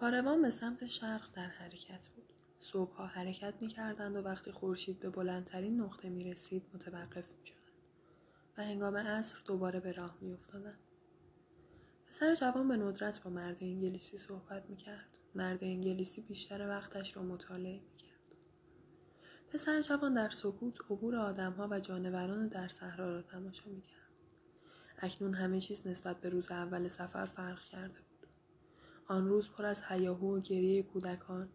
کاروان به سمت شرق در حرکت بود. صبحها حرکت می کردند و وقتی خورشید به بلندترین نقطه می رسید متوقف می شدند و هنگام عصر دوباره به راه می افتادند. پسر جوان به ندرت با مرد انگلیسی صحبت می کرد. مرد انگلیسی بیشتر وقتش را مطالعه می کرد. پسر جوان در سکوت عبور آدمها و جانوران در صحرا را تماشا می کرد. اکنون همه چیز نسبت به روز اول سفر فرق کرده. آن روز پر از هیاهو و گریه کودکان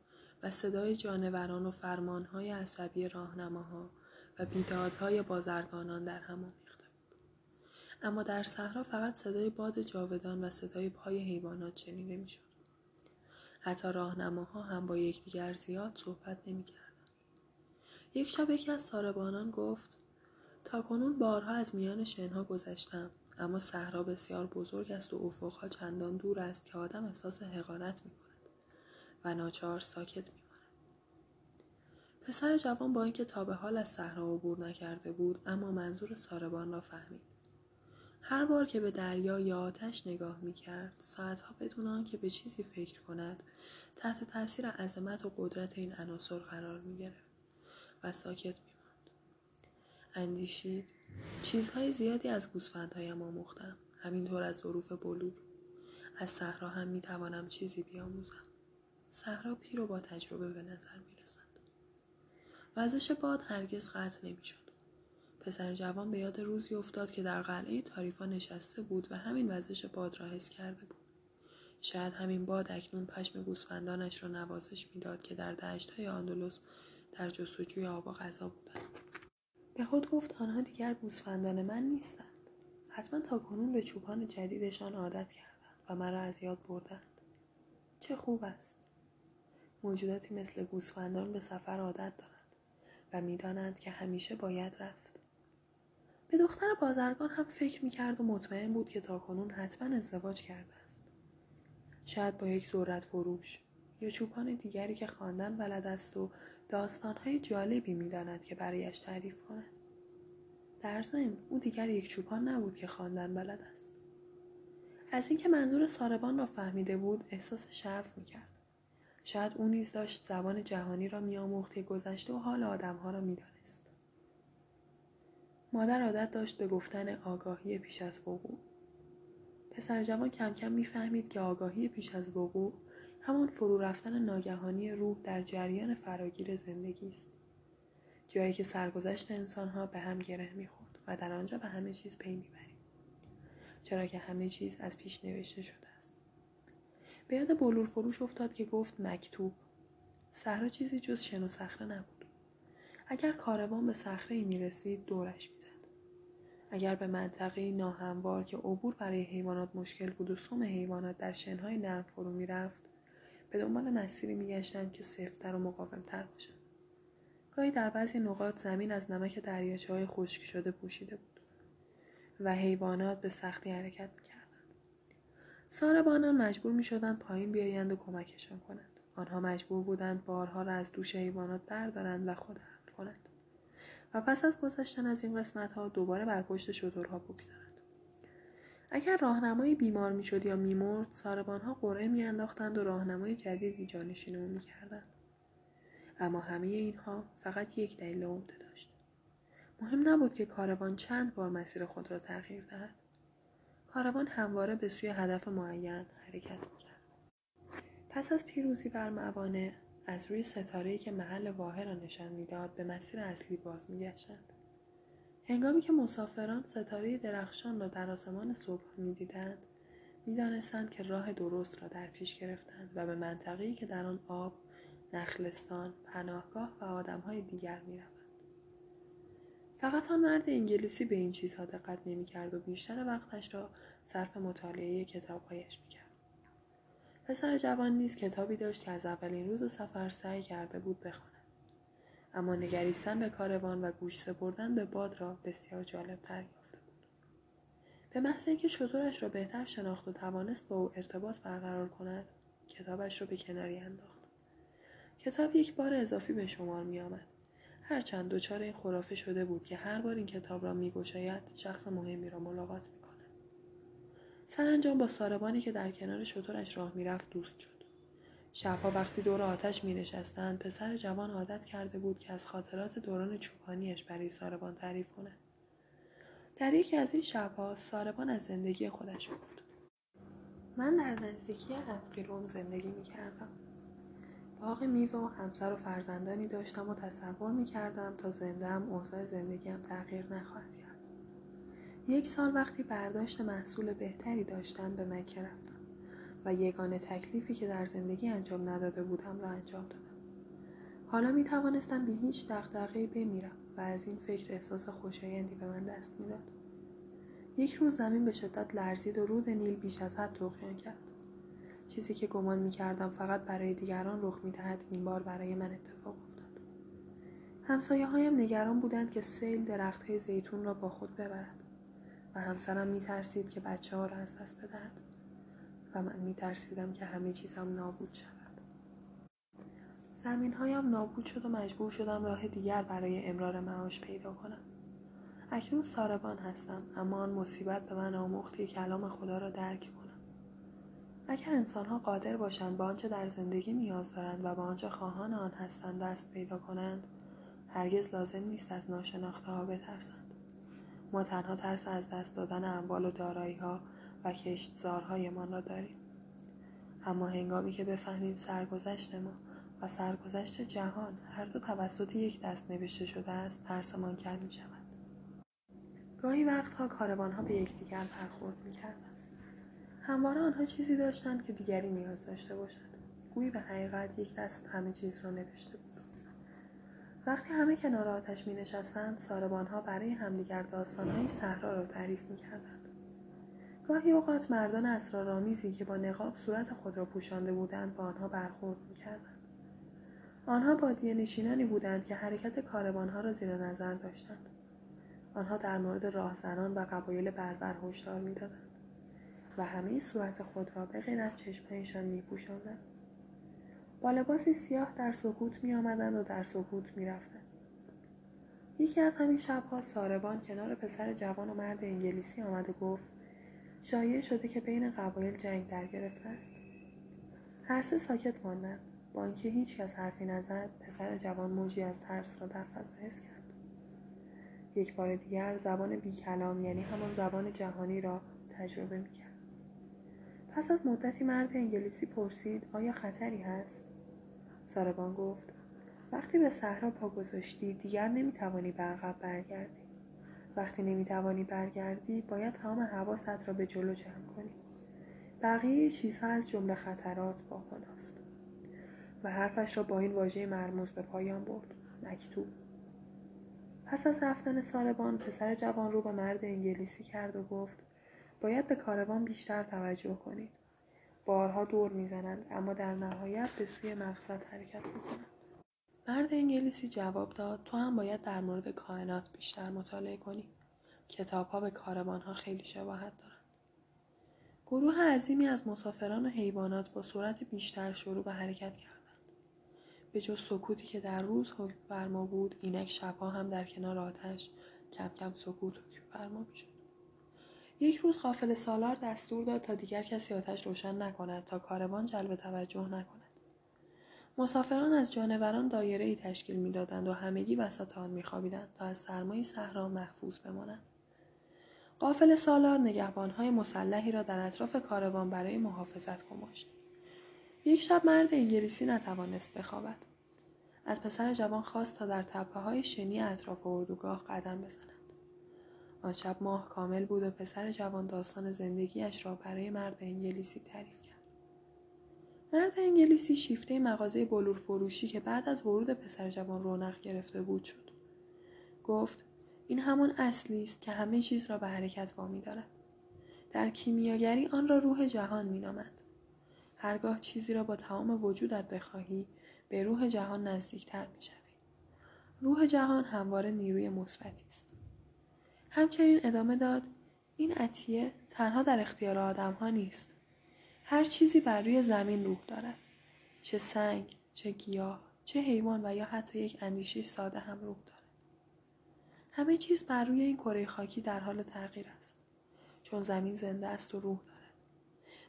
و صدای جانوران و فرمانهای عصبی راهنماها و بیدادهای بازرگانان در هم آمیخته بود. اما در صحرا فقط صدای باد جاودان و صدای پای حیوانات شنیده می‌شد. حتی راهنماها هم با یکدیگر زیاد صحبت نمی‌کردند. یک شب یکی از ساربانان گفت تا کنون بارها از میان شنها گذشتم. اما صحرا بسیار بزرگ است و افقها چندان دور است که آدم احساس حقارت می و ناچار ساکت میماند. پسر جوان با اینکه تا به حال از صحرا عبور نکرده بود اما منظور ساربان را فهمید. هر بار که به دریا یا آتش نگاه می‌کرد ساعتها بدون آنکه به چیزی فکر کند تحت تاثیر عظمت و قدرت این عناصر قرار می‌گرفت و ساکت میماند. اندیشید چیزهای زیادی از گوسفندهایم آموختم همینطور از ظروف بلور از صحرا هم می‌توانم چیزی بیاموزم صحرا پیر و با تجربه به نظر می رسند. وزش باد هرگز قطع نمی شد. پسر جوان به یاد روزی افتاد که در قلعه تاریفا نشسته بود و همین وزش باد را حس کرده بود. شاید همین باد اکنون پشم گوسفندانش را نوازش می‌داد که در دشت های آندلوس در جستجوی آب و غذا بودند. به خود گفت آنها دیگر گوسفندان من نیستند. حتما تا کنون به چوپان جدیدشان عادت کردند و مرا از یاد بردند. چه خوب است. موجوداتی مثل گوسفندان به سفر عادت دارند و می‌دانند که همیشه باید رفت به دختر بازرگان هم فکر می‌کرد و مطمئن بود که تاکنون حتما ازدواج کرده است شاید با یک ذرت فروش یا چوپان دیگری که خواندن بلد است و داستانهای جالبی می‌داند که برایش تعریف کند در ضمن او دیگر یک چوپان نبود که خواندن بلد است. از اینکه منظور ساربان را فهمیده بود احساس شرف می‌کرد. شاید او نیز داشت زبان جهانی را میآموخت که گذشته و حال آدمها را می‌دانست. مادر عادت داشت به گفتن آگاهی پیش از وقوع. پسر جوان کم کم می‌فهمید که آگاهی پیش از وقوع همان فرو رفتن ناگهانی روح در جریان فراگیر زندگی است. جایی که سرگذشت انسانها به هم گره می‌خورد و در آنجا به همه چیز پی می‌بریم. چرا که همه چیز از پیش نوشته شده به یاد بلور فروش افتاد که گفت مکتوب. صحرا چیزی جز شن و صخره نبود. اگر کاروان به صخره می رسید دورش می‌زد. اگر به منطقه ناهموار که عبور برای حیوانات مشکل بود و سم حیوانات در شنهای نرم فرو می‌رفت به دنبال مسیری میگشتند که سفتتر و مقاومتر باشد گاهی در بعضی نقاط زمین از نمک دریاچه های خشک شده پوشیده بود و حیوانات به سختی حرکت می‌کرد ساربانان مجبور می شدند پایین بیایند و کمکشان کنند. آنها مجبور بودند بارها را از دوش حیوانات بردارند و خود حمل کنند. و پس از گذشتن از این قسمت ها دوباره بر پشت شترها بگذارند. اگر راهنمایی بیمار می‌شد یا میمرد ساربانها قرعه میانداختند و راهنمای جدیدی جانشین او می‌کردند. اما همه اینها فقط یک دلیل عمده داشت. مهم نبود که کاروان چند بار مسیر خود را تغییر دهد. کاروان همواره به سوی هدف معین حرکت می‌کرد. پس از پیروزی بر موانع از روی ستاره‌ای که محل واحد را نشان می‌داد به مسیر اصلی باز میگشتند. هنگامی که مسافران ستاره درخشان را در آسمان صبح می‌دیدند می‌دانستند که راه درست را در پیش گرفتند و به منطقه‌ای که در آن آب نخلستان پناهگاه و آدمهای دیگر می‌روند. فقط آن مرد انگلیسی به این چیزها دقت نمی‌کرد و بیشتر وقتش را صرف مطالعه کتابهایش می‌کرد. پسر جوان نیز کتابی داشت که از اولین روز سفر سعی کرده بود بخواند. اما نگریستن به کاروان و گوش سپردن به باد را بسیار جالب تر یافته بود. به محض اینکه شطورش را بهتر شناخت و توانست با او ارتباط برقرار کند کتابش را به کناری انداخت. کتاب یک بار اضافی به شمار می آمد هرچند دچار این خرافه شده بود که هر بار این کتاب را میگشاید شخص مهمی را ملاقات می‌کند. سرانجام با ساربانی که در کنار شطورش راه می‌رفت دوست شد. شبها وقتی دور آتش می نشستند پسر جوان عادت کرده بود که از خاطرات دوران چوپانیش برای ساربان تعریف کنه. در یکی از این شبها ساربان از زندگی خودش گفت. من در نزدیکی ابقیروم زندگی می کردم. باغ میوه و همسر و فرزندانی داشتم و تصور می کردم تا زنده هم اوضاع زندگیم تغییر نخواهد کرد. یک سال وقتی برداشت محصول بهتری داشتم به مکه و یگانه تکلیفی که در زندگی انجام نداده بودم را انجام دادم. حالا می توانستم به هیچ دقدقه بمیرم و از این فکر احساس خوشایندی به من دست می‌داد. یک روز زمین به شدت لرزید و رود نیل بیش از حد توقیان کرد. چیزی که گمان می کردم فقط برای دیگران رخ می دهد این بار برای من اتفاق افتاد. همسایه هایم نگران بودند که سیل درخت های زیتون را با خود ببرد و همسرم می ترسید که بچه ها را از دست بدهد و من می ترسیدم که همه چیزم نابود شود. زمین هایم نابود شد و مجبور شدم راه دیگر برای امرار معاش پیدا کنم. اکنون ساربان هستم اما آن مصیبت به من آموخت که کلام خدا را درک کنم. اگر انسانها قادر باشند به آنچه در زندگی نیاز دارند و به آنچه خواهان آن هستند دست پیدا کنند هرگز لازم نیست از ناشناخته ها بترسند ما تنها ترس از دست دادن اموال و دارایی ها و کشتزارهایمان را داریم. اما هنگامی که بفهمیم سرگذشت ما و سرگذشت جهان هر دو توسط یک دست نوشته شده است ترسمان کم می شود. گاهی وقتها ها به یکدیگر برخورد می همواره آنها چیزی داشتند که دیگری نیاز داشته باشد. گویی به حقیقت یک دست همه چیز را نوشته بود. وقتی همه کنار آتش می نشستند ساربانها برای همدیگر داستانهای صحرا را تعریف می کردند. گاهی اوقات مردان اسرارآمیزی که با نقاب صورت خود را پوشانده بودند با آنها برخورد می کردند. آنها بادیه نشینانی بودند که حرکت کاروانها را زیر نظر داشتند. آنها در مورد راهزنان و قبایل بربر هشدار می‌دادند. و همه صورت خود را به غیر از چشمهایشان می پوشندن. با لباسی سیاه در سکوت می آمدند و در سکوت می رفتند. یکی از همین شبها ساربان کنار پسر جوان و مرد انگلیسی آمد و گفت شایع شده که بین قبایل جنگ در گرفته است هر سه ساکت ماندند با اینکه هیچ کس حرفی نزد پسر جوان موجی از ترس را در فضا حس کرد یک بار دیگر زبان بی کلام یعنی همان زبان جهانی را تجربه می کرد. پس از مدتی مرد انگلیسی پرسید آیا خطری هست؟ ساربان گفت وقتی به صحرا پا گذاشتی دیگر نمی‌توانی به عقب برگردی وقتی نمی‌توانی برگردی باید تمام حواست را به جلو جمع کنی بقیه چیزها از جمله خطرات با خداست و حرفش را با این واژه مرموز به پایان برد مکتوب پس از رفتن ساربان پسر جوان رو به مرد انگلیسی کرد و گفت باید به کاروان بیشتر توجه کنید. بارها دور می‌زنند اما در نهایت به سوی مقصد حرکت می‌کنند. مرد انگلیسی جواب داد تو هم باید در مورد کائنات بیشتر مطالعه کنی. کتاب ها به کاروان ها خیلی شباهت دارند. گروه عظیمی از مسافران و حیوانات با سرعت بیشتر شروع به حرکت کردند. به جز سکوتی که در روز حکم فرما بود اینک شبها هم در کنار آتش کم کم سکوت حکم فرما می‌شد یک روز قافل سالار دستور داد تا دیگر کسی آتش روشن نکند تا کاروان جلب توجه نکند مسافران از جانوران دایره ای تشکیل می‌دادند و همگی وسط آن میخوابیدند تا از سرمای صحرا محفوظ بمانند. قافل سالار نگهبانهای مسلحی را در اطراف کاروان برای محافظت گماشت. یک شب مرد انگلیسی نتوانست بخوابد. از پسر جوان خواست تا در تپه های شنی اطراف اردوگاه قدم بزند. آن شب ماه کامل بود و پسر جوان داستان زندگیش را برای مرد انگلیسی تعریف. مرد انگلیسی شیفته مغازه بلور فروشی که بعد از ورود پسر جوان رونق گرفته بود شد. گفت این همان اصلی است که همه چیز را به حرکت وامی دارد. در کیمیاگری آن را روح جهان مینامند. هرگاه چیزی را با تمام وجودت بخواهی به روح جهان نزدیکتر می‌شوی. روح جهان همواره نیروی مثبتی است. همچنین ادامه داد این عطیه تنها در اختیار آدم ها نیست. هر چیزی بر روی زمین روح دارد. چه سنگ، چه گیاه، چه حیوان و یا حتی یک اندیشه ساده هم روح دارد. همه چیز بر روی این کره خاکی در حال تغییر است. چون زمین زنده است و روح دارد.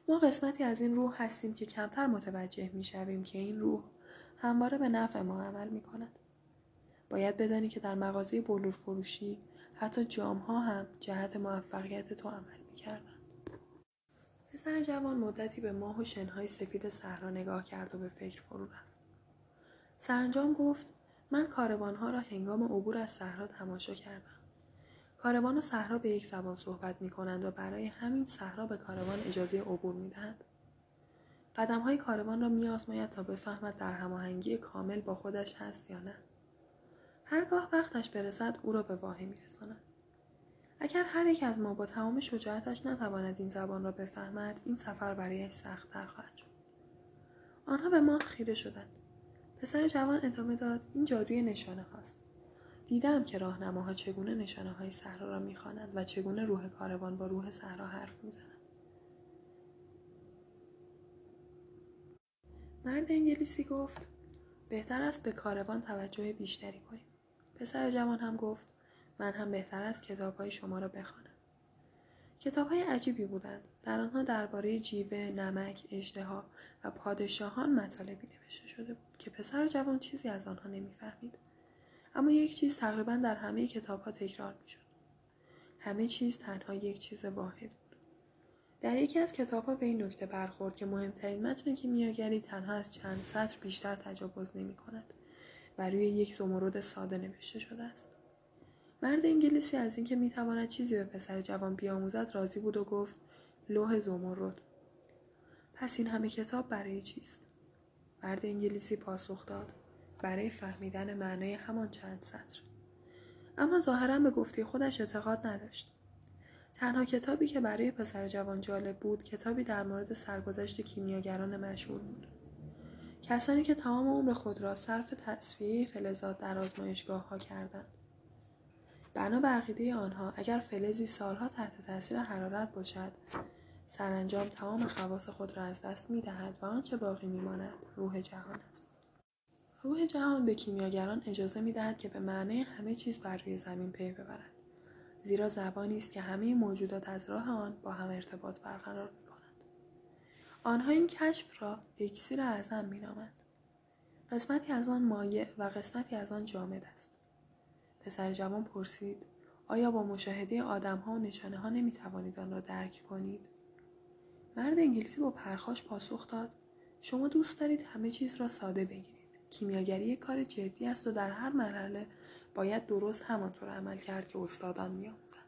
ما قسمتی از این روح هستیم که کمتر متوجه می شویم که این روح همواره به نفع ما عمل می کند. باید بدانی که در مغازه بلور فروشی حتی جام ها هم جهت موفقیت تو عمل می. پسر جوان مدتی به ماه و شنهای سفید صحرا نگاه کرد و به فکر فرو رفت. سرانجام گفت من کاروانها را هنگام عبور از صحرا تماشا کردم. کاروان و صحرا به یک زبان صحبت می کنند و برای همین صحرا به کاروان اجازه عبور می دهند. قدم های کاروان را می آسماید تا بفهمد در هماهنگی کامل با خودش هست یا نه. هرگاه وقتش برسد او را به واهی می رساند. اگر هر یک از ما با تمام شجاعتش نتواند این زبان را بفهمد این سفر برایش سختتر خواهد شد. آنها به ما خیره شدند. پسر جوان ادامه داد این جادوی نشانه هاست دیدم که راهنماها چگونه نشانه های صحرا را می‌خوانند و چگونه روح کاروان با روح صحرا حرف می‌زنند مرد انگلیسی گفت بهتر است به کاروان توجه بیشتری کنیم. پسر جوان هم گفت من هم بهتر است کتاب های شما را بخوانم. کتاب های عجیبی بودند. در آنها درباره جیوه، نمک، اجدها و پادشاهان مطالبی نوشته شده بود که پسر جوان چیزی از آنها نمی‌فهمید. اما یک چیز تقریبا در همه کتاب ها تکرار می شد. همه چیز تنها یک چیز واحد بود. در یکی از کتاب ها به این نکته برخورد که مهمترین متن کیمیاگری تنها از چند سطر بیشتر تجاوز نمی کند و روی یک زمرد ساده نوشته شده است. مرد انگلیسی از اینکه می‌تواند چیزی به پسر جوان بیاموزد راضی بود و گفت لوح زمرد. پس این همه کتاب برای چیست؟ مرد انگلیسی پاسخ داد برای فهمیدن معنای همان چند سطر. اما ظاهرا به گفته خودش اعتقاد نداشت. تنها کتابی که برای پسر جوان جالب بود کتابی در مورد سرگذشت کیمیاگران مشهور بود. کسانی که تمام عمر خود را صرف تصفیه فلزات در آزمایشگاه ها کردند. بنا به عقیده آنها اگر فلزی سالها تحت تاثیر حرارت باشد سرانجام تمام خواص خود را از دست می دهد و آنچه باقی می ماند روح جهان است. روح جهان به کیمیاگران اجازه می دهد که به معنی همه چیز بر روی زمین پی ببرند. زیرا زبانی است که همه موجودات از راه آن با هم ارتباط برقرار می کنند. آنها این کشف را اکسیر اعظم می نامند. قسمتی از آن مایع و قسمتی از آن جامد است. پسر جوان پرسید آیا با مشاهده آدم ها و نشانه ها نمی توانید آن را درک کنید؟ مرد انگلیسی با پرخاش پاسخ داد شما دوست دارید همه چیز را ساده بگیرید. کیمیاگری یک کار جدی است و در هر مرحله باید درست همانطور عمل کرد که استادان میآموزند.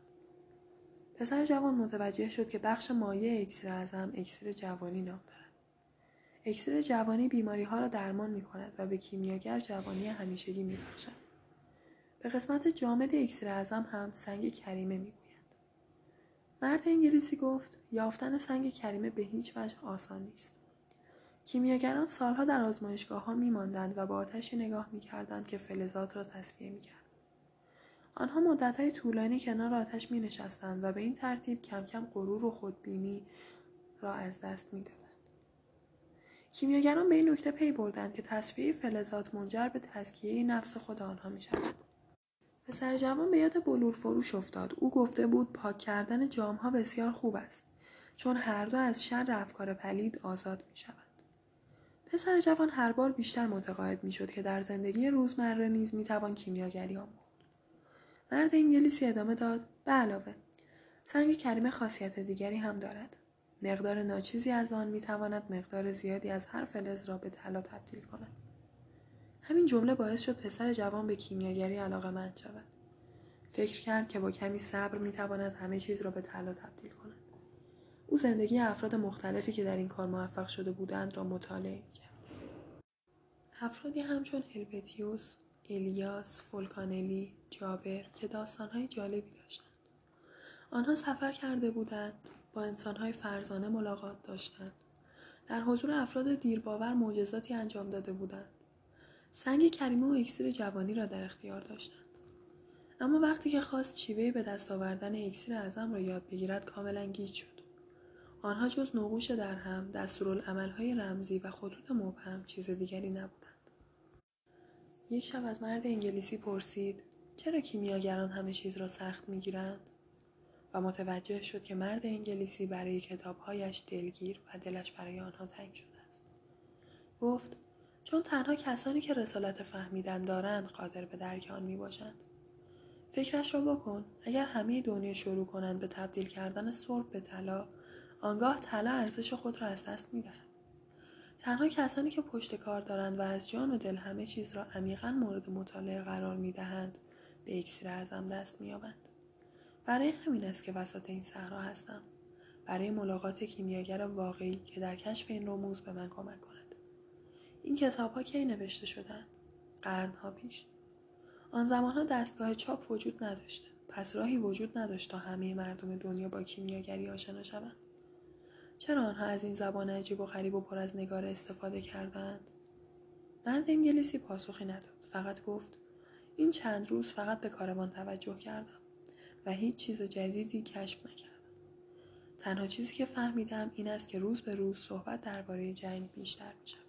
پسر جوان متوجه شد که بخش مایع اکسیر اعظم اکسیر جوانی نام دارد. اکسیر جوانی بیماری ها را درمان می کند و به کیمیاگر جوانی همیشگی می بخشد. به قسمت جامد اکسیر اعظم هم سنگ کریمه می‌گویند مرد انگلیسی گفت یافتن سنگ کریمه به هیچ وجه آسان نیست کیمیاگران سالها در آزمایشگاه ها می ماندند و با آتشی نگاه می کردند که فلزات را تصفیه می. آنها مدت های طولانی کنار آتش می نشستند و به این ترتیب کم کم غرور و خودبینی را از دست می دادند. کیمیاگران به این نکته پی بردند که تصفیه فلزات منجر به تزکیه نفس خود آنها می شود. پسر جوان به یاد بلور فروش افتاد او گفته بود پاک کردن جام ها بسیار خوب است چون هر دو از شر افکار پلید آزاد می شود. پسر جوان هر بار بیشتر متقاعد می شد که در زندگی روزمره نیز می توان کیمیاگری آموخت. مرد انگلیسی ادامه داد به علاوه سنگ کریمه خاصیت دیگری هم دارد. مقدار ناچیزی از آن می تواند مقدار زیادی از هر فلز را به طلا تبدیل کند. همین جمله باعث شد پسر جوان به کیمیاگری علاقه مند شود. فکر کرد که با کمی صبر می تواند همه چیز را به طلا تبدیل کند. او زندگی افراد مختلفی که در این کار موفق شده بودند را مطالعه کرد. افرادی همچون هلوتیوس، الیاس، فولکانلی، جابر که داستانهای جالبی داشتند. آنها سفر کرده بودند، با انسانهای فرزانه ملاقات داشتند. در حضور افراد دیرباور معجزاتی انجام داده بودند. سنگ کریمه و اکسیر جوانی را در اختیار داشتند. اما وقتی که خواست شیوه به دست آوردن اکسیر اعظم را یاد بگیرد کاملا گیج شد. آنها جز نقوش در هم دستورالعملهای رمزی و خطوط مبهم چیز دیگری نبودند. یک شب از مرد انگلیسی پرسید چرا کیمیاگران همه چیز را سخت می‌گیرند؟ و متوجه شد که مرد انگلیسی برای کتابهایش دلگیر و دلش برای آنها تنگ شده است. گفت چون تنها کسانی که رسالت فهمیدن دارند قادر به درک آن می باشند. فکرش را بکن. اگر همه دنیا شروع کنند به تبدیل کردن سرب به طلا آنگاه طلا ارزش خود را از دست می‌دهد. تنها کسانی که پشت کار دارند و از جان و دل همه چیز را عمیقا مورد مطالعه قرار می دهند به اکسیر ارزم دست مییابند. برای همین است که وسط این صحرا هستم. برای ملاقات کیمیاگر واقعی که در کشف این رموز به من کمک کند این کتاب ها کی نوشته شدند قرنها پیش. آن زمانها دستگاه چاپ وجود نداشته. پس راهی وجود نداشت تا همه مردم دنیا با کیمیاگری آشنا شوند. چرا آنها از این زبان عجیب و غریب و پر از نگار استفاده کردند؟ مرد انگلیسی پاسخی نداد. فقط گفت این چند روز فقط به کارمان توجه کردم و هیچ چیز جدیدی کشف نکردم. تنها چیزی که فهمیدم این است که روز به روز صحبت درباره جنگ بیشتر می